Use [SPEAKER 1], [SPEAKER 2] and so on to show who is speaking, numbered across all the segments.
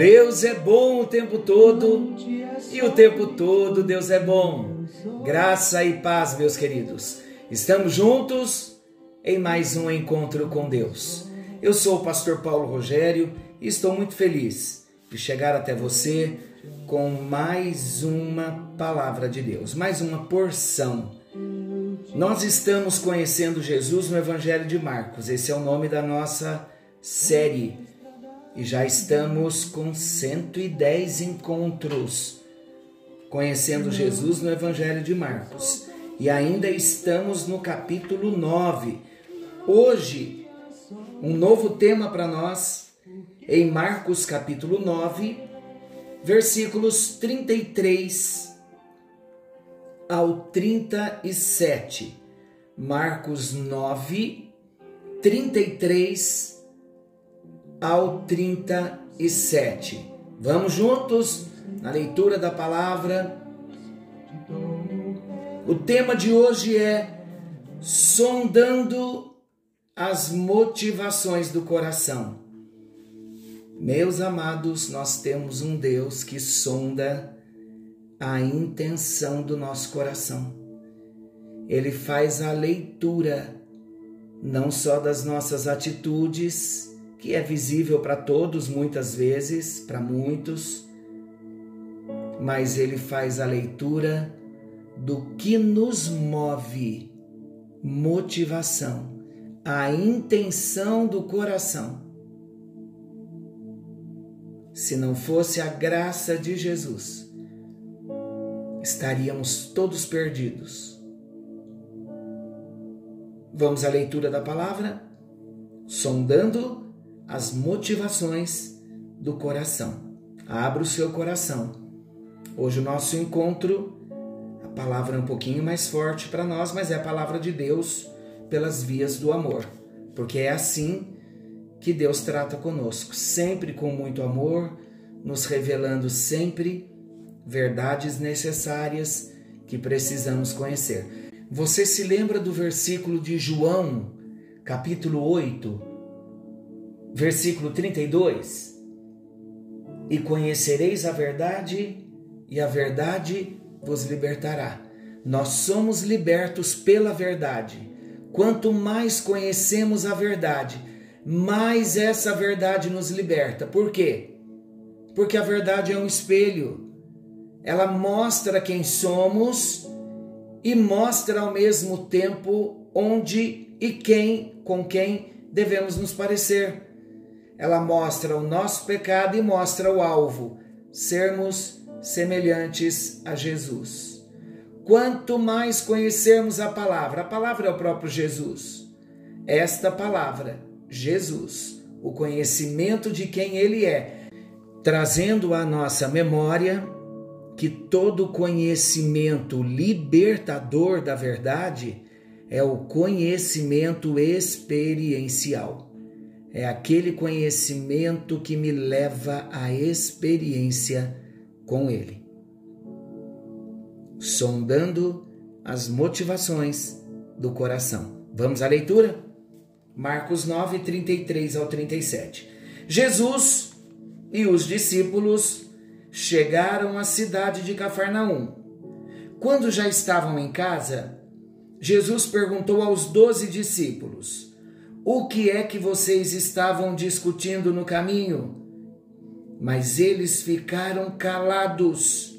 [SPEAKER 1] Deus é bom o tempo todo e o tempo todo Deus é bom. Graça e paz, meus queridos. Estamos juntos em mais um encontro com Deus. Eu sou o pastor Paulo Rogério e estou muito feliz de chegar até você com mais uma palavra de Deus, mais uma porção. Nós estamos conhecendo Jesus no Evangelho de Marcos. Esse é o nome da nossa série e já estamos com 110 encontros conhecendo Jesus no Evangelho de Marcos. E ainda estamos no capítulo 9. Hoje, um novo tema para nós em Marcos capítulo 9, versículos 33 ao 37. Marcos 9, 33 ao 37. Vamos juntos na leitura da palavra. O tema de hoje é sondando as motivações do coração. Meus amados, nós temos um Deus que sonda a intenção do nosso coração. Ele faz a leitura não só das nossas atitudes, que é visível para todos muitas vezes, para muitos, mas ele faz a leitura do que nos move, motivação, a intenção do coração. Se não fosse a graça de Jesus, estaríamos todos perdidos. Vamos à leitura da palavra? Sondando as motivações do coração. Abra o seu coração. Hoje o nosso encontro, a palavra é um pouquinho mais forte para nós, mas é a palavra de Deus pelas vias do amor, porque é assim que Deus trata conosco, sempre com muito amor, nos revelando sempre verdades necessárias que precisamos conhecer. Você se lembra do versículo de João, capítulo 8, versículo 32. E conhecereis a verdade, e a verdade vos libertará. Nós somos libertos pela verdade. Quanto mais conhecemos a verdade, mais essa verdade nos liberta. Por quê? Porque a verdade é um espelho. Ela mostra quem somos e mostra ao mesmo tempo onde e quem, com quem devemos nos parecer ela mostra o nosso pecado e mostra o alvo, sermos semelhantes a Jesus. Quanto mais conhecermos a palavra, a palavra é o próprio Jesus. Esta palavra, Jesus, o conhecimento de quem ele é, trazendo à nossa memória que todo conhecimento libertador da verdade é o conhecimento experiencial é aquele conhecimento que me leva à experiência com Ele. Sondando as motivações do coração. Vamos à leitura? Marcos 9, 33 ao 37. Jesus e os discípulos chegaram à cidade de Cafarnaum. Quando já estavam em casa, Jesus perguntou aos doze discípulos: o que é que vocês estavam discutindo no caminho? Mas eles ficaram calados,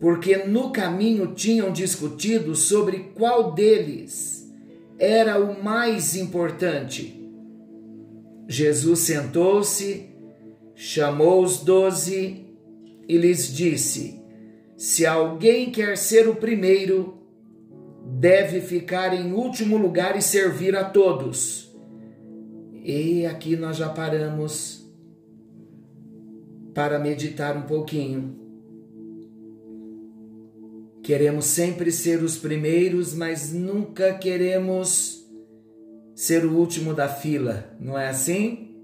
[SPEAKER 1] porque no caminho tinham discutido sobre qual deles era o mais importante. Jesus sentou-se, chamou os doze e lhes disse: Se alguém quer ser o primeiro, deve ficar em último lugar e servir a todos. E aqui nós já paramos para meditar um pouquinho Queremos sempre ser os primeiros, mas nunca queremos ser o último da fila, não é assim?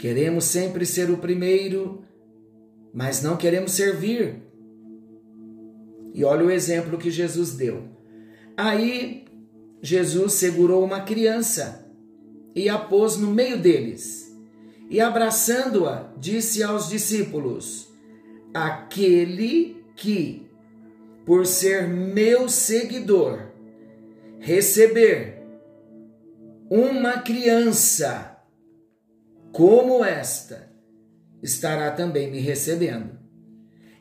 [SPEAKER 1] Queremos sempre ser o primeiro, mas não queremos servir. E olha o exemplo que Jesus deu. Aí Jesus segurou uma criança e a pôs no meio deles. E abraçando-a, disse aos discípulos: Aquele que por ser meu seguidor, receber uma criança como esta, estará também me recebendo.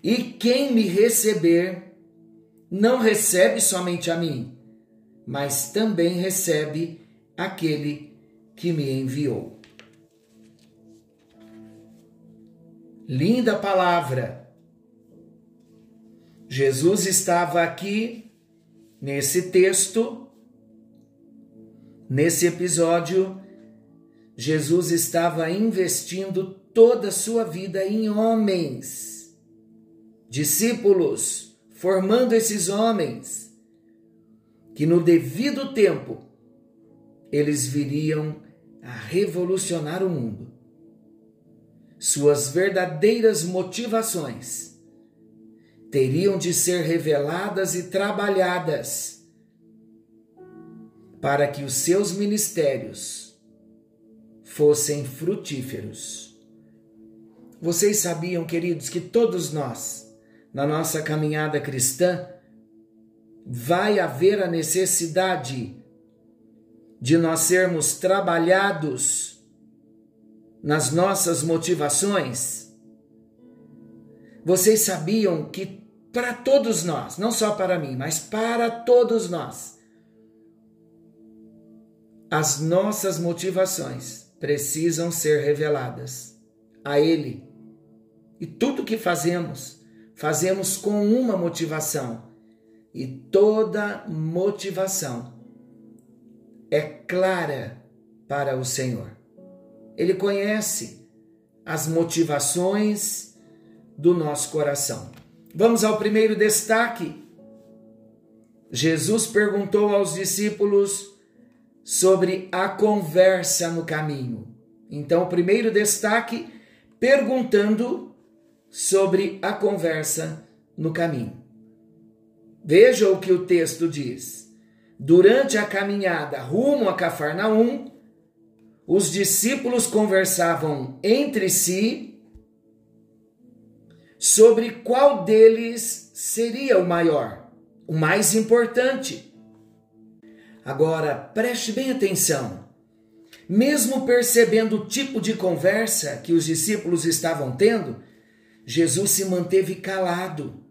[SPEAKER 1] E quem me receber, não recebe somente a mim, mas também recebe aquele que me enviou. Linda palavra Jesus estava aqui nesse texto, nesse episódio, Jesus estava investindo toda a sua vida em homens, discípulos, formando esses homens, que no devido tempo eles viriam a revolucionar o mundo. Suas verdadeiras motivações teriam de ser reveladas e trabalhadas para que os seus ministérios fossem frutíferos. Vocês sabiam, queridos, que todos nós, na nossa caminhada cristã, vai haver a necessidade de nós sermos trabalhados nas nossas motivações? Vocês sabiam que para todos nós, não só para mim, mas para todos nós. As nossas motivações precisam ser reveladas a Ele. E tudo que fazemos, fazemos com uma motivação. E toda motivação é clara para o Senhor. Ele conhece as motivações do nosso coração. Vamos ao primeiro destaque. Jesus perguntou aos discípulos sobre a conversa no caminho. Então, primeiro destaque, perguntando sobre a conversa no caminho. Veja o que o texto diz. Durante a caminhada rumo a Cafarnaum, os discípulos conversavam entre si sobre qual deles seria o maior, o mais importante. Agora, preste bem atenção. Mesmo percebendo o tipo de conversa que os discípulos estavam tendo, Jesus se manteve calado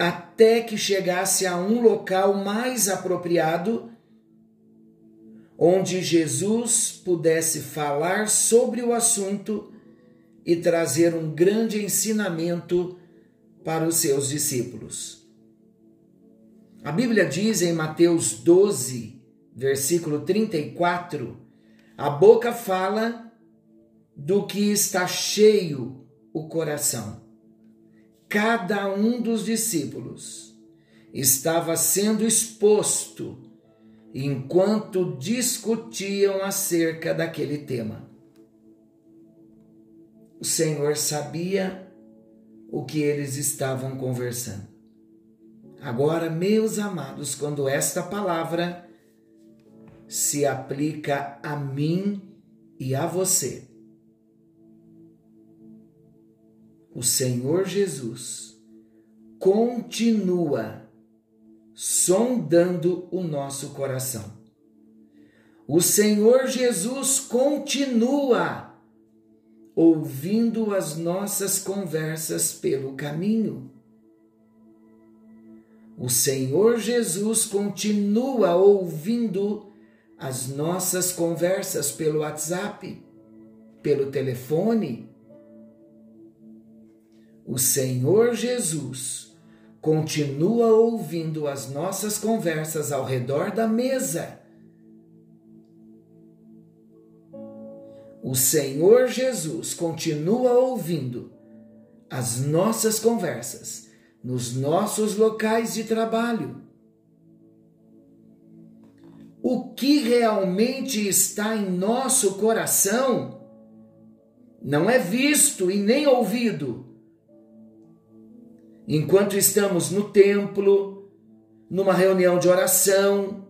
[SPEAKER 1] até que chegasse a um local mais apropriado onde Jesus pudesse falar sobre o assunto e trazer um grande ensinamento para os seus discípulos. A Bíblia diz em Mateus 12, versículo 34, a boca fala do que está cheio o coração. Cada um dos discípulos estava sendo exposto enquanto discutiam acerca daquele tema o Senhor sabia o que eles estavam conversando. Agora, meus amados, quando esta palavra se aplica a mim e a você, o Senhor Jesus continua sondando o nosso coração. O Senhor Jesus continua ouvindo as nossas conversas pelo caminho. O Senhor Jesus continua ouvindo as nossas conversas pelo WhatsApp, pelo telefone. O Senhor Jesus continua ouvindo as nossas conversas ao redor da mesa o Senhor Jesus continua ouvindo as nossas conversas nos nossos locais de trabalho. O que realmente está em nosso coração não é visto e nem ouvido. Enquanto estamos no templo, numa reunião de oração,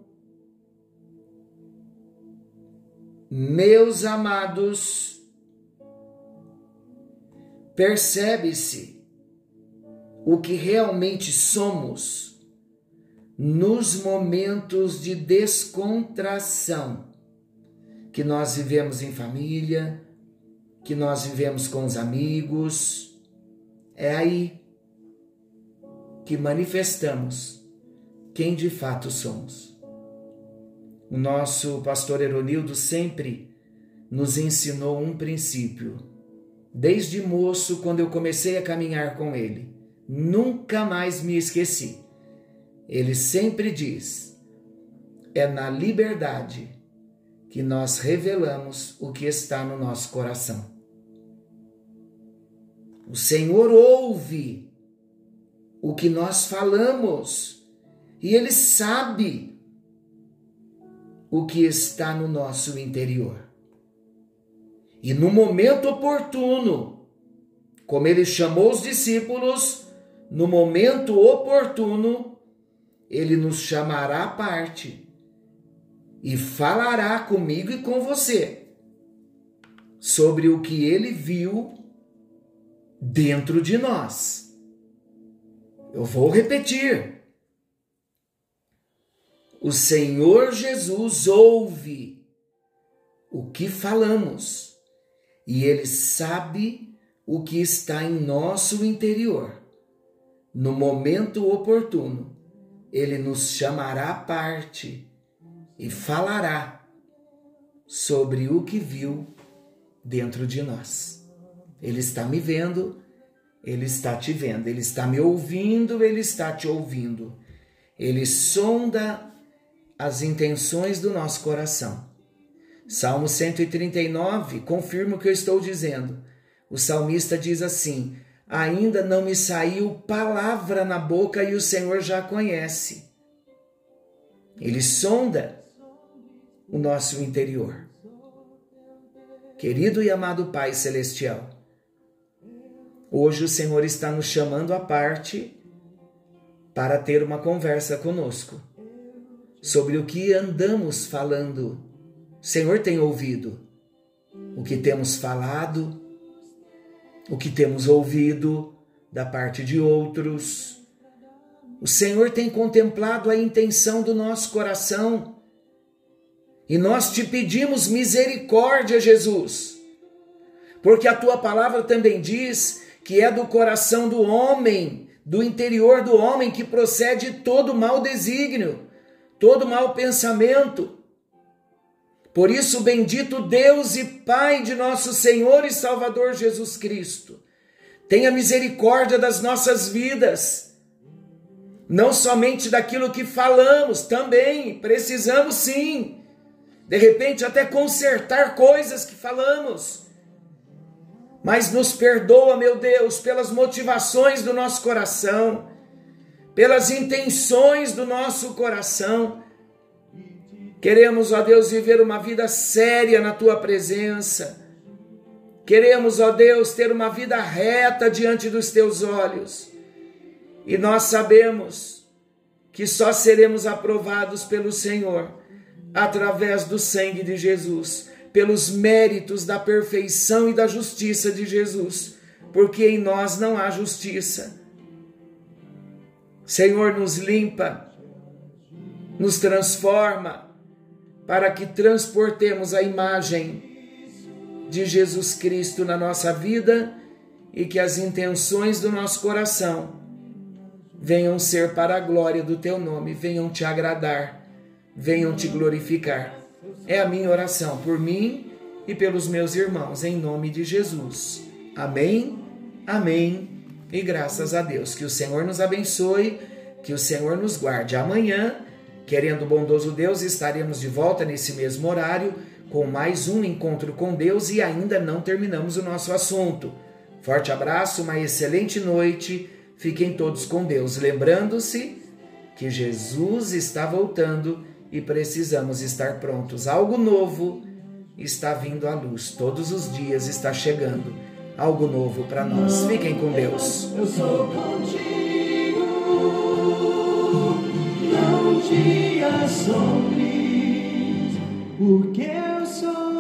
[SPEAKER 1] meus amados, percebe-se o que realmente somos nos momentos de descontração que nós vivemos em família, que nós vivemos com os amigos. É aí que manifestamos quem de fato somos. O nosso pastor Eronildo sempre nos ensinou um princípio. Desde moço, quando eu comecei a caminhar com ele, nunca mais me esqueci. Ele sempre diz: é na liberdade que nós revelamos o que está no nosso coração. O Senhor ouve o que nós falamos e Ele sabe o que está no nosso interior. E no momento oportuno, como Ele chamou os discípulos, no momento oportuno, ele nos chamará à parte e falará comigo e com você sobre o que ele viu dentro de nós. Eu vou repetir. O Senhor Jesus ouve o que falamos e ele sabe o que está em nosso interior. No momento oportuno, ele nos chamará à parte e falará sobre o que viu dentro de nós. Ele está me vendo, ele está te vendo, ele está me ouvindo, ele está te ouvindo. Ele sonda as intenções do nosso coração. Salmo 139 confirma o que eu estou dizendo. O salmista diz assim: ainda não me saiu palavra na boca e o Senhor já conhece. Ele sonda o nosso interior. Querido e amado Pai Celestial, hoje o Senhor está nos chamando à parte para ter uma conversa conosco sobre o que andamos falando. O Senhor tem ouvido o que temos falado o que temos ouvido da parte de outros. O Senhor tem contemplado a intenção do nosso coração e nós te pedimos misericórdia, Jesus, porque a tua palavra também diz que é do coração do homem, do interior do homem, que procede todo mau desígnio, todo mau pensamento. Por isso, bendito Deus e Pai de nosso Senhor e Salvador Jesus Cristo, tenha misericórdia das nossas vidas, não somente daquilo que falamos, também precisamos sim, de repente até consertar coisas que falamos, mas nos perdoa, meu Deus, pelas motivações do nosso coração, pelas intenções do nosso coração Queremos, ó Deus, viver uma vida séria na tua presença. Queremos, ó Deus, ter uma vida reta diante dos teus olhos. E nós sabemos que só seremos aprovados pelo Senhor através do sangue de Jesus, pelos méritos da perfeição e da justiça de Jesus, porque em nós não há justiça. Senhor, nos limpa, nos transforma para que transportemos a imagem de Jesus Cristo na nossa vida e que as intenções do nosso coração venham ser para a glória do teu nome, venham te agradar, venham te glorificar. É a minha oração por mim e pelos meus irmãos, em nome de Jesus. Amém, amém e graças a Deus. Que o Senhor nos abençoe, que o Senhor nos guarde. Amanhã Querendo o bondoso Deus, estaremos de volta nesse mesmo horário com mais um encontro com Deus e ainda não terminamos o nosso assunto. Forte abraço, uma excelente noite, Fiquem todos com Deus, lembrando-se que Jesus está voltando e precisamos estar prontos. Algo novo está vindo à luz, todos os dias está chegando algo novo para nós. Fiquem com Deus.
[SPEAKER 2] Eu sou contigo, não te assombres, porque eu sou